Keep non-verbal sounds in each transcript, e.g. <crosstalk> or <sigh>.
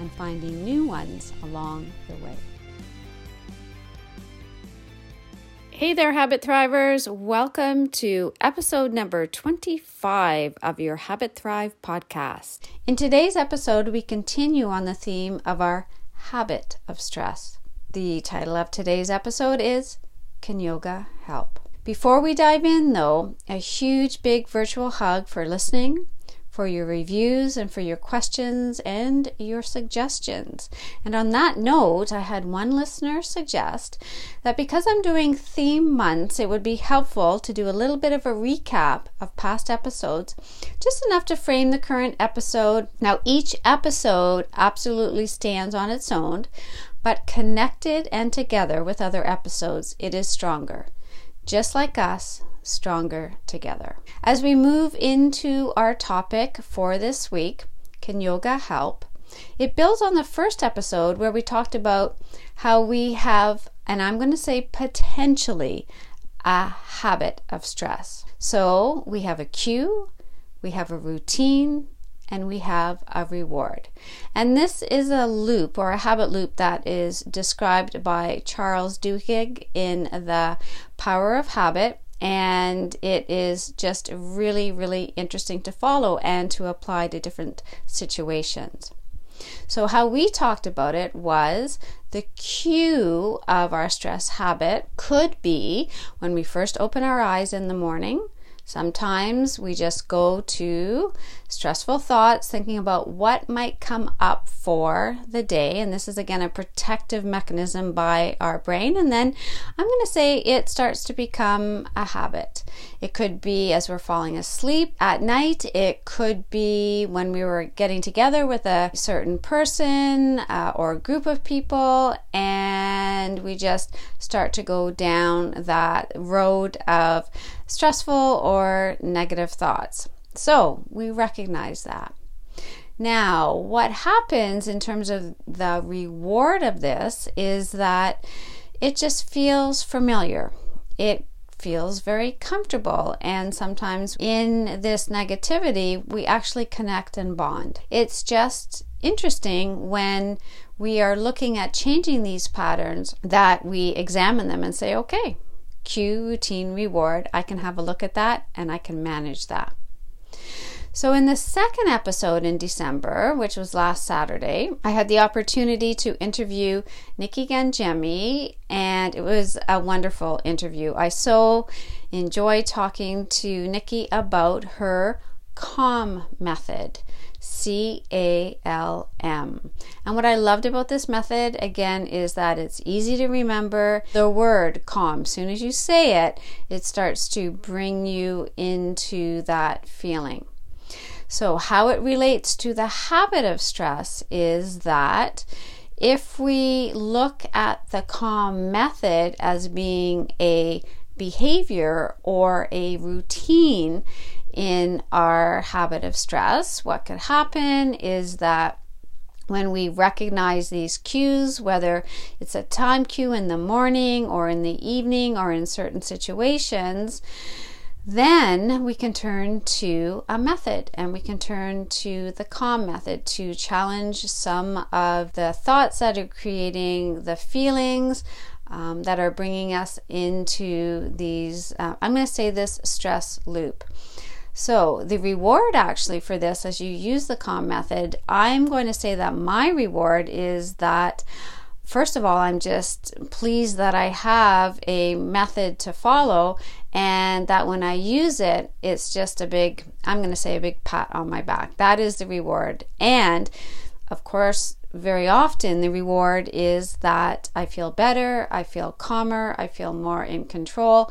and finding new ones along the way. Hey there, Habit Thrivers. Welcome to episode number 25 of your Habit Thrive podcast. In today's episode, we continue on the theme of our habit of stress. The title of today's episode is Can Yoga Help? Before we dive in, though, a huge big virtual hug for listening, for your reviews and for your questions and your suggestions. And on that note, I had one listener suggest that because I'm doing theme months, it would be helpful to do a little bit of a recap of past episodes, just enough to frame the current episode. Now, each episode absolutely stands on its own, but connected and together with other episodes, it is stronger. Just like us, stronger together. As we move into our topic for this week, can yoga help? It builds on the first episode where we talked about how we have, and I'm going to say potentially, a habit of stress. So we have a cue, we have a routine, and we have a reward. And this is a loop or a habit loop that is described by Charles Duhigg in The Power of Habit and it is just really, really interesting to follow and to apply to different situations. So, how we talked about it was the cue of our stress habit could be when we first open our eyes in the morning Sometimes we just go to stressful thoughts, thinking about what might come up for the day. And this is again a protective mechanism by our brain. And then I'm going to say it starts to become a habit. It could be as we're falling asleep at night, it could be when we were getting together with a certain person uh, or a group of people, and we just start to go down that road of stressful or negative thoughts. So we recognize that. Now, what happens in terms of the reward of this is that it just feels familiar. It feels very comfortable. And sometimes in this negativity, we actually connect and bond. It's just interesting when we are looking at changing these patterns that we examine them and say, okay, cue, routine, reward. I can have a look at that and I can manage that. So, in the second episode in December, which was last Saturday, I had the opportunity to interview Nikki Gangemi, and it was a wonderful interview. I so enjoy talking to Nikki about her CALM method. C A L M. And what I loved about this method, again, is that it's easy to remember the word calm. As soon as you say it, it starts to bring you into that feeling. So, how it relates to the habit of stress is that if we look at the calm method as being a behavior or a routine, in our habit of stress, what could happen is that when we recognize these cues, whether it's a time cue in the morning or in the evening or in certain situations, then we can turn to a method and we can turn to the calm method to challenge some of the thoughts that are creating the feelings um, that are bringing us into these, uh, I'm going to say this stress loop. So, the reward actually for this, as you use the CALM method, I'm going to say that my reward is that first of all, I'm just pleased that I have a method to follow and that when I use it, it's just a big, I'm going to say a big pat on my back. That is the reward. And of course, very often the reward is that I feel better, I feel calmer, I feel more in control,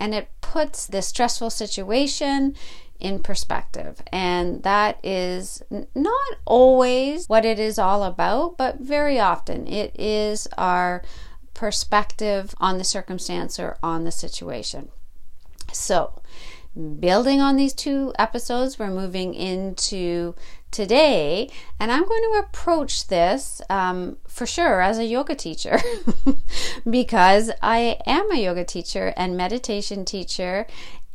and it puts this stressful situation in perspective. And that is not always what it is all about, but very often it is our perspective on the circumstance or on the situation. So, building on these two episodes, we're moving into today, and I'm going to approach this um, for sure as a yoga teacher <laughs> because I am a yoga teacher and meditation teacher,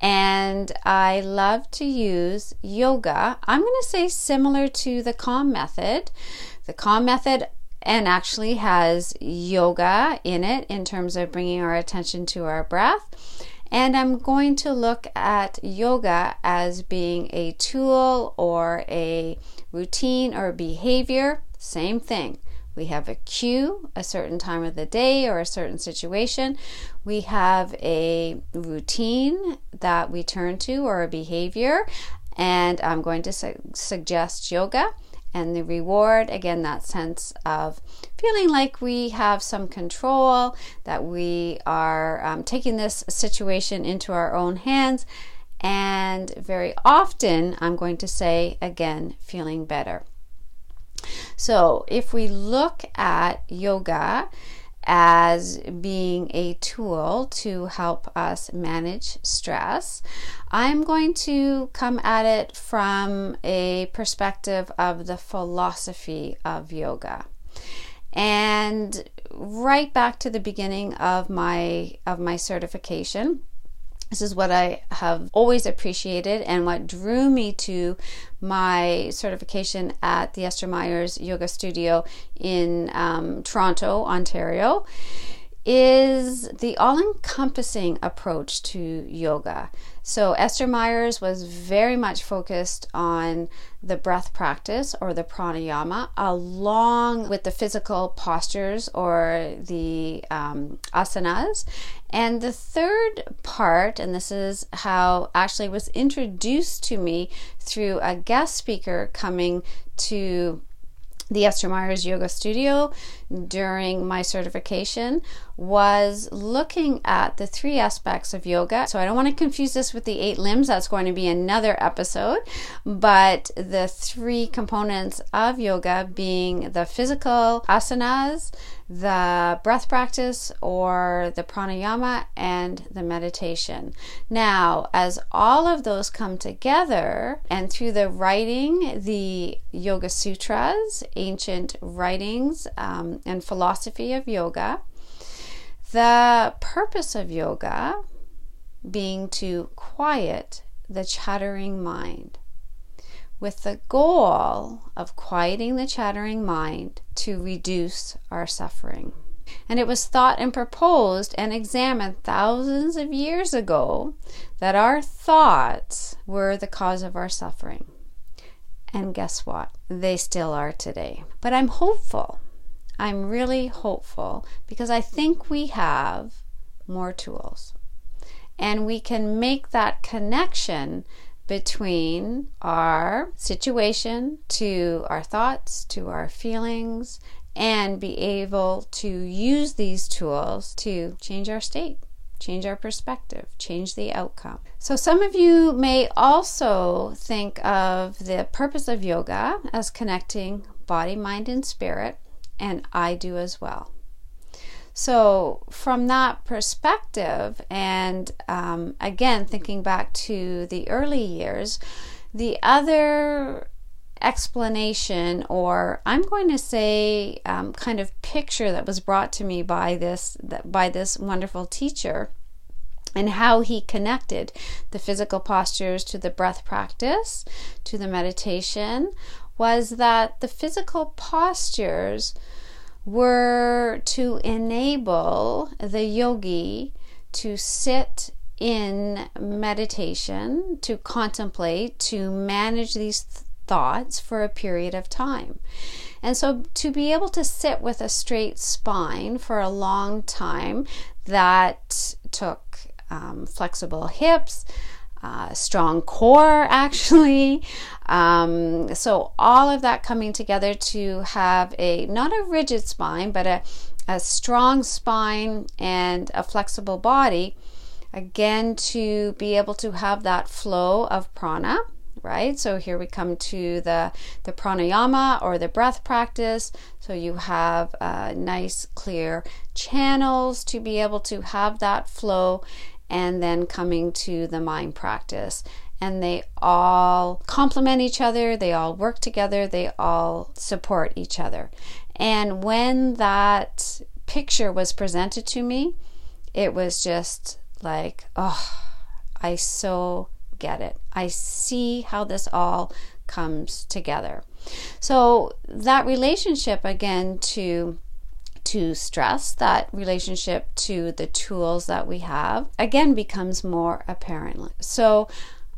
and I love to use yoga. I'm going to say similar to the calm method. The calm method and actually has yoga in it in terms of bringing our attention to our breath. And I'm going to look at yoga as being a tool or a routine or behavior. Same thing. We have a cue, a certain time of the day or a certain situation. We have a routine that we turn to or a behavior. And I'm going to su- suggest yoga and the reward again that sense of feeling like we have some control that we are um, taking this situation into our own hands and very often i'm going to say again feeling better so if we look at yoga as being a tool to help us manage stress. I'm going to come at it from a perspective of the philosophy of yoga. And right back to the beginning of my of my certification, this is what I have always appreciated and what drew me to my certification at the Esther Myers Yoga Studio in um, Toronto, Ontario is the all encompassing approach to yoga. So, Esther Myers was very much focused on the breath practice or the pranayama, along with the physical postures or the um, asanas. And the third part, and this is how actually was introduced to me through a guest speaker coming to the Esther Myers Yoga Studio during my certification was looking at the three aspects of yoga. So I don't want to confuse this with the eight limbs, that's going to be another episode. But the three components of yoga being the physical asanas, the breath practice or the pranayama and the meditation. Now, as all of those come together and through the writing, the Yoga Sutras, ancient writings um, and philosophy of yoga, the purpose of yoga being to quiet the chattering mind with the goal of quieting the chattering mind to reduce our suffering. And it was thought and proposed and examined thousands of years ago that our thoughts were the cause of our suffering. And guess what? They still are today. But I'm hopeful. I'm really hopeful because I think we have more tools. And we can make that connection between our situation to our thoughts, to our feelings, and be able to use these tools to change our state, change our perspective, change the outcome. So, some of you may also think of the purpose of yoga as connecting body, mind, and spirit, and I do as well. So, from that perspective, and um, again, thinking back to the early years, the other explanation, or I'm going to say, um, kind of picture that was brought to me by this by this wonderful teacher, and how he connected the physical postures to the breath practice, to the meditation, was that the physical postures were to enable the yogi to sit in meditation, to contemplate, to manage these th- thoughts for a period of time. And so to be able to sit with a straight spine for a long time, that took um, flexible hips, uh, strong core, <laughs> actually. Um, so, all of that coming together to have a not a rigid spine, but a, a strong spine and a flexible body Again, to be able to have that flow of prana, right? So here we come to the, the pranayama or the breath practice. So you have uh, nice, clear channels to be able to have that flow, and then coming to the mind practice. And they all complement each other, they all work together, they all support each other. And when that picture was presented to me, it was just like, oh, I so get it. I see how this all comes together. So that relationship again to to stress, that relationship to the tools that we have again becomes more apparent. So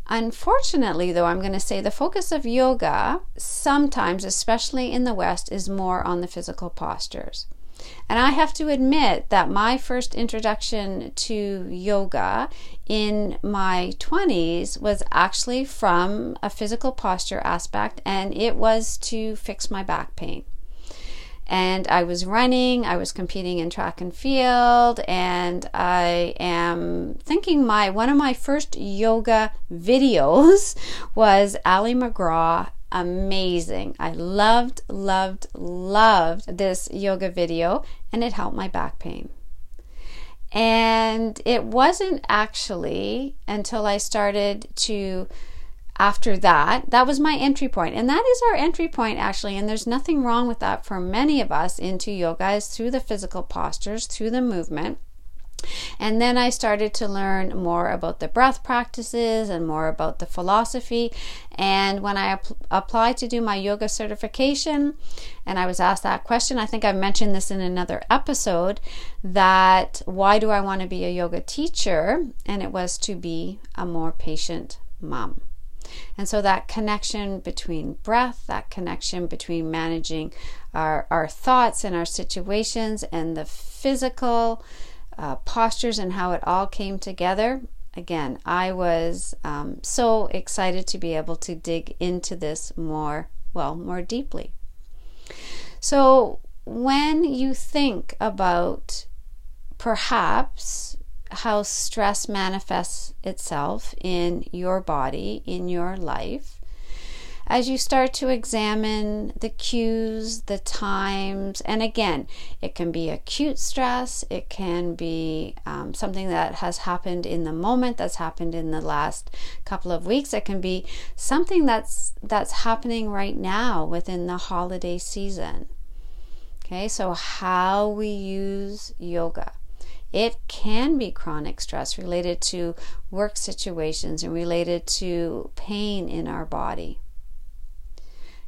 Unfortunately, though, I'm going to say the focus of yoga sometimes, especially in the West, is more on the physical postures. And I have to admit that my first introduction to yoga in my 20s was actually from a physical posture aspect, and it was to fix my back pain. And I was running, I was competing in track and field, and I am thinking my one of my first yoga videos <laughs> was Ali MacGraw. amazing. I loved, loved, loved this yoga video, and it helped my back pain. And it wasn't actually until I started to, after that, that was my entry point. And that is our entry point, actually. And there's nothing wrong with that for many of us into yoga, is through the physical postures, through the movement. And then I started to learn more about the breath practices and more about the philosophy. And when I ap- applied to do my yoga certification, and I was asked that question, I think I mentioned this in another episode that why do I want to be a yoga teacher? And it was to be a more patient mom. And so that connection between breath, that connection between managing our, our thoughts and our situations and the physical uh, postures and how it all came together. Again, I was um, so excited to be able to dig into this more, well, more deeply. So, when you think about perhaps how stress manifests itself in your body, in your life, as you start to examine the cues, the times, and again, it can be acute stress, it can be um, something that has happened in the moment, that's happened in the last couple of weeks, it can be something that's that's happening right now within the holiday season. Okay, so how we use yoga. It can be chronic stress related to work situations and related to pain in our body.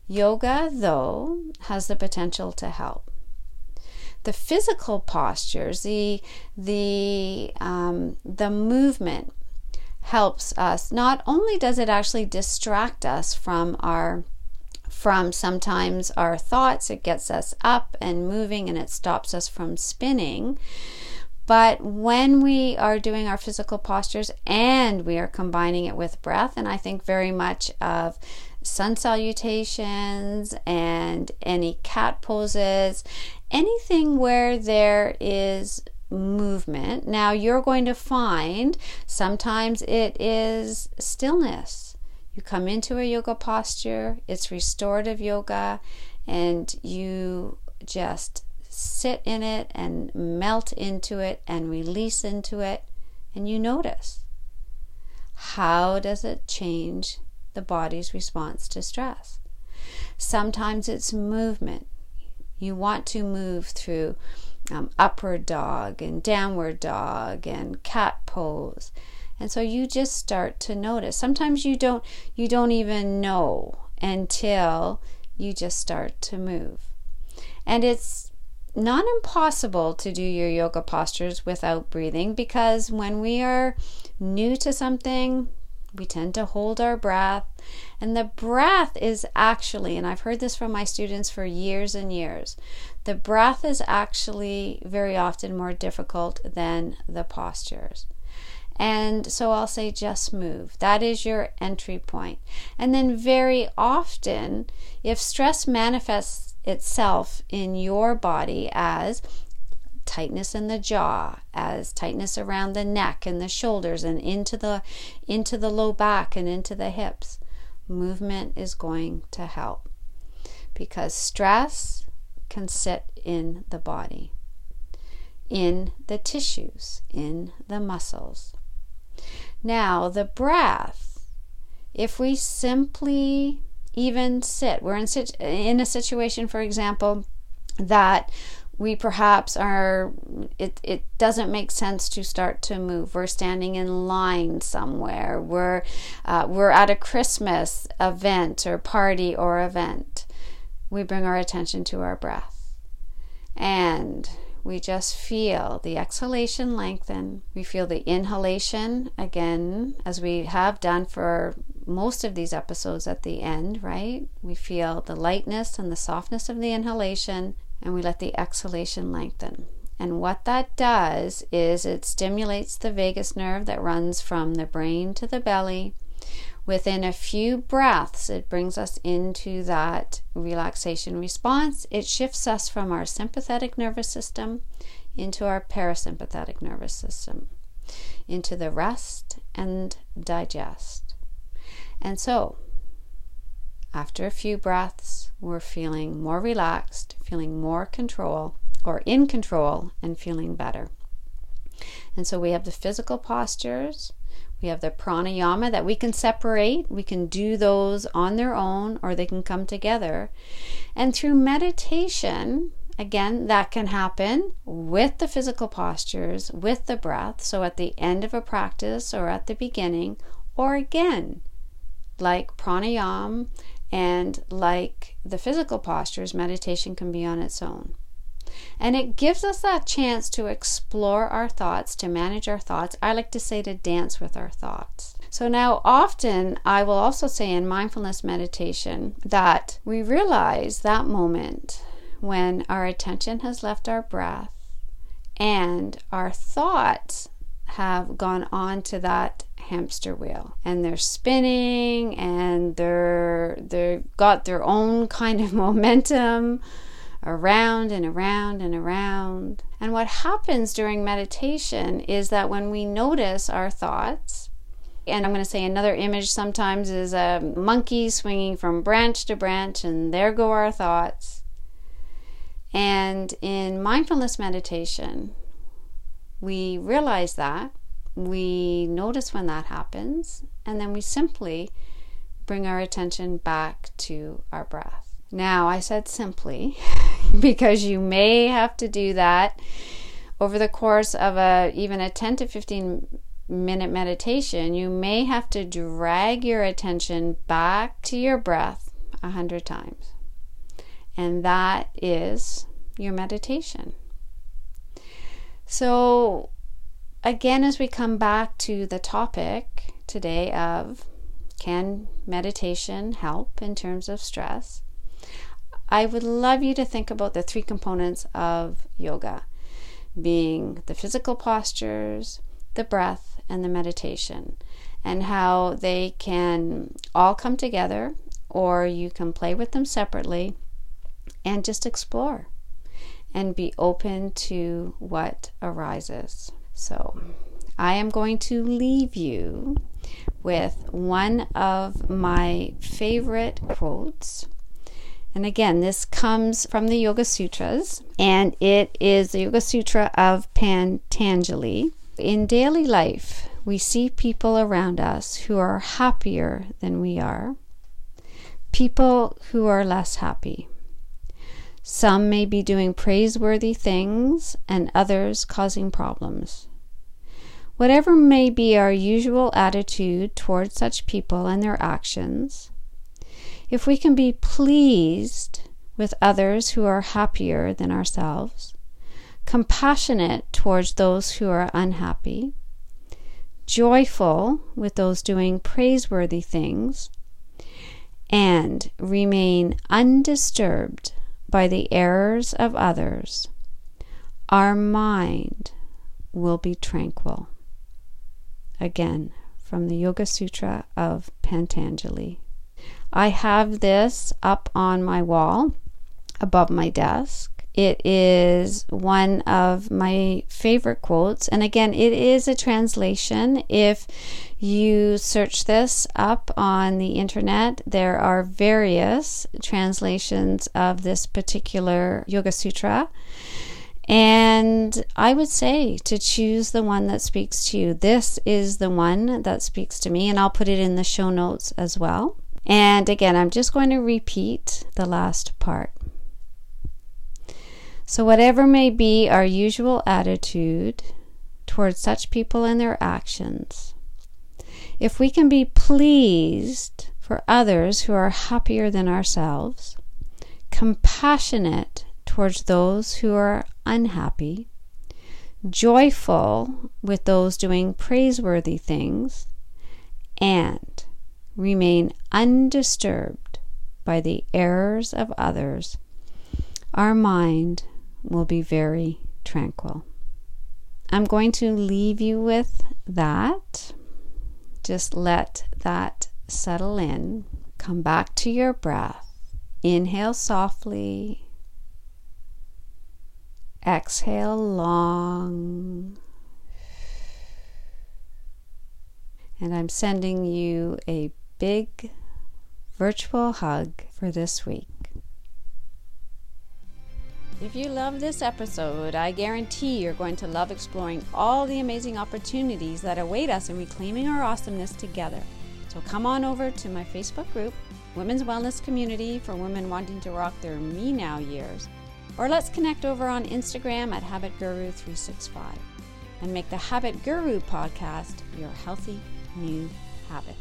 Yoga, though, has the potential to help. The physical postures, the the um, the movement helps us. Not only does it actually distract us from our from sometimes our thoughts, it gets us up and moving and it stops us from spinning. But when we are doing our physical postures and we are combining it with breath, and I think very much of sun salutations and any cat poses, anything where there is movement. Now you're going to find sometimes it is stillness. You come into a yoga posture, it's restorative yoga, and you just sit in it and melt into it and release into it, and you notice. How does it change the body's response to stress? Sometimes it's movement. You want to move through um, upward dog and downward dog and cat pose. And so you just start to notice. Sometimes you don't you don't even know until you just start to move. And it's not impossible to do your yoga postures without breathing because when we are new to something, we tend to hold our breath. And the breath is actually, and I've heard this from my students for years and years, the breath is actually very often more difficult than the postures. And so I'll say just move. That is your entry point. And then very often, if stress manifests itself in your body as tightness in the jaw, as tightness around the neck and the shoulders and into the into the low back and into the hips, movement is going to help. Because stress can sit in the body, in the tissues, in the muscles. Now, the breath, if we simply even sit, we're in, in a situation, for example, that we perhaps are it, it doesn't make sense to start to move. We're standing in line somewhere. We're uh, we're at a christmas event or party or event. We bring our attention to our breath. And we just feel the exhalation lengthen. We feel the inhalation again as we have done for most of these episodes at the end right we feel the lightness and the softness of the inhalation and we let the exhalation lengthen. And what that does is it stimulates the vagus nerve that runs from the brain to the belly. Within a few breaths, it brings us into that relaxation response. It shifts us from our sympathetic nervous system into our parasympathetic nervous system, into the rest and digest. And so, after a few breaths, we're feeling more relaxed, feeling more control or in control, and feeling better. And so we have the physical postures, we have the pranayama that we can separate. We can do those on their own or they can come together. And through meditation, again, that can happen with the physical postures, with the breath. So at the end of a practice or at the beginning, or again, like pranayama and like the physical postures, meditation can be on its own. And it gives us that chance to explore our thoughts, to manage our thoughts. I like to say to dance with our thoughts. So now, often I will also say in mindfulness meditation that we realize that moment when our attention has left our breath and our thoughts have gone on to that hamster wheel and they're spinning and they're they've got their own kind of <laughs> momentum around and around and around. And what happens during meditation is that when we notice our thoughts, and I'm going to say another image sometimes is a monkey swinging from branch to branch, and there go our thoughts. And in mindfulness meditation, we realize that, we notice when that happens, and then we simply bring our attention back to our breath. Now, I said simply <laughs> because you may have to do that over the course of a even a 10 to 15 minute meditation. You may have to drag your attention back to your breath a hundred times. And that is your meditation. So, again, as we come back to the topic today of can meditation help in terms of stress, I would love you to think about the three components of yoga being the physical postures, the breath, and the meditation, and how they can all come together, or you can play with them separately and just explore and be open to what arises. So, I am going to leave you with one of my favorite quotes. And again, this comes from the Yoga Sutras, and it is the Yoga Sutra of Patanjali. In daily life, we see people around us who are happier than we are, people who are less happy. Some may be doing praiseworthy things and others causing problems. Whatever may be our usual attitude towards such people and their actions, if we can be pleased with others who are happier than ourselves, compassionate towards those who are unhappy, joyful with those doing praiseworthy things, and remain undisturbed by the errors of others, our mind will be tranquil. Again, from the Yoga Sutra of Patanjali. I have this up on my wall above my desk, It is one of my favorite quotes. And again, it is a translation. If you search this up on the internet, there are various translations of this particular Yoga Sutra. And I would say to choose the one that speaks to you. This is the one that speaks to me, and I'll put it in the show notes as well. And again, I'm just going to repeat the last part. So, whatever may be our usual attitude towards such people and their actions, if we can be pleased for others who are happier than ourselves, compassionate towards those who are unhappy, joyful with those doing praiseworthy things, and remain undisturbed by the errors of others, our mind will be very tranquil. I'm going to leave you with that. Just let that settle in. Come back to your breath. Inhale softly. Exhale long. And I'm sending you a big virtual hug for this week. If you love this episode, I guarantee you're going to love exploring all the amazing opportunities that await us in reclaiming our awesomeness together. So come on over to my Facebook group, Women's Wellness Community for women wanting to rock their me now years, or let's connect over on Instagram at Habit Guru 365 and make the Habit Guru podcast your healthy new habit.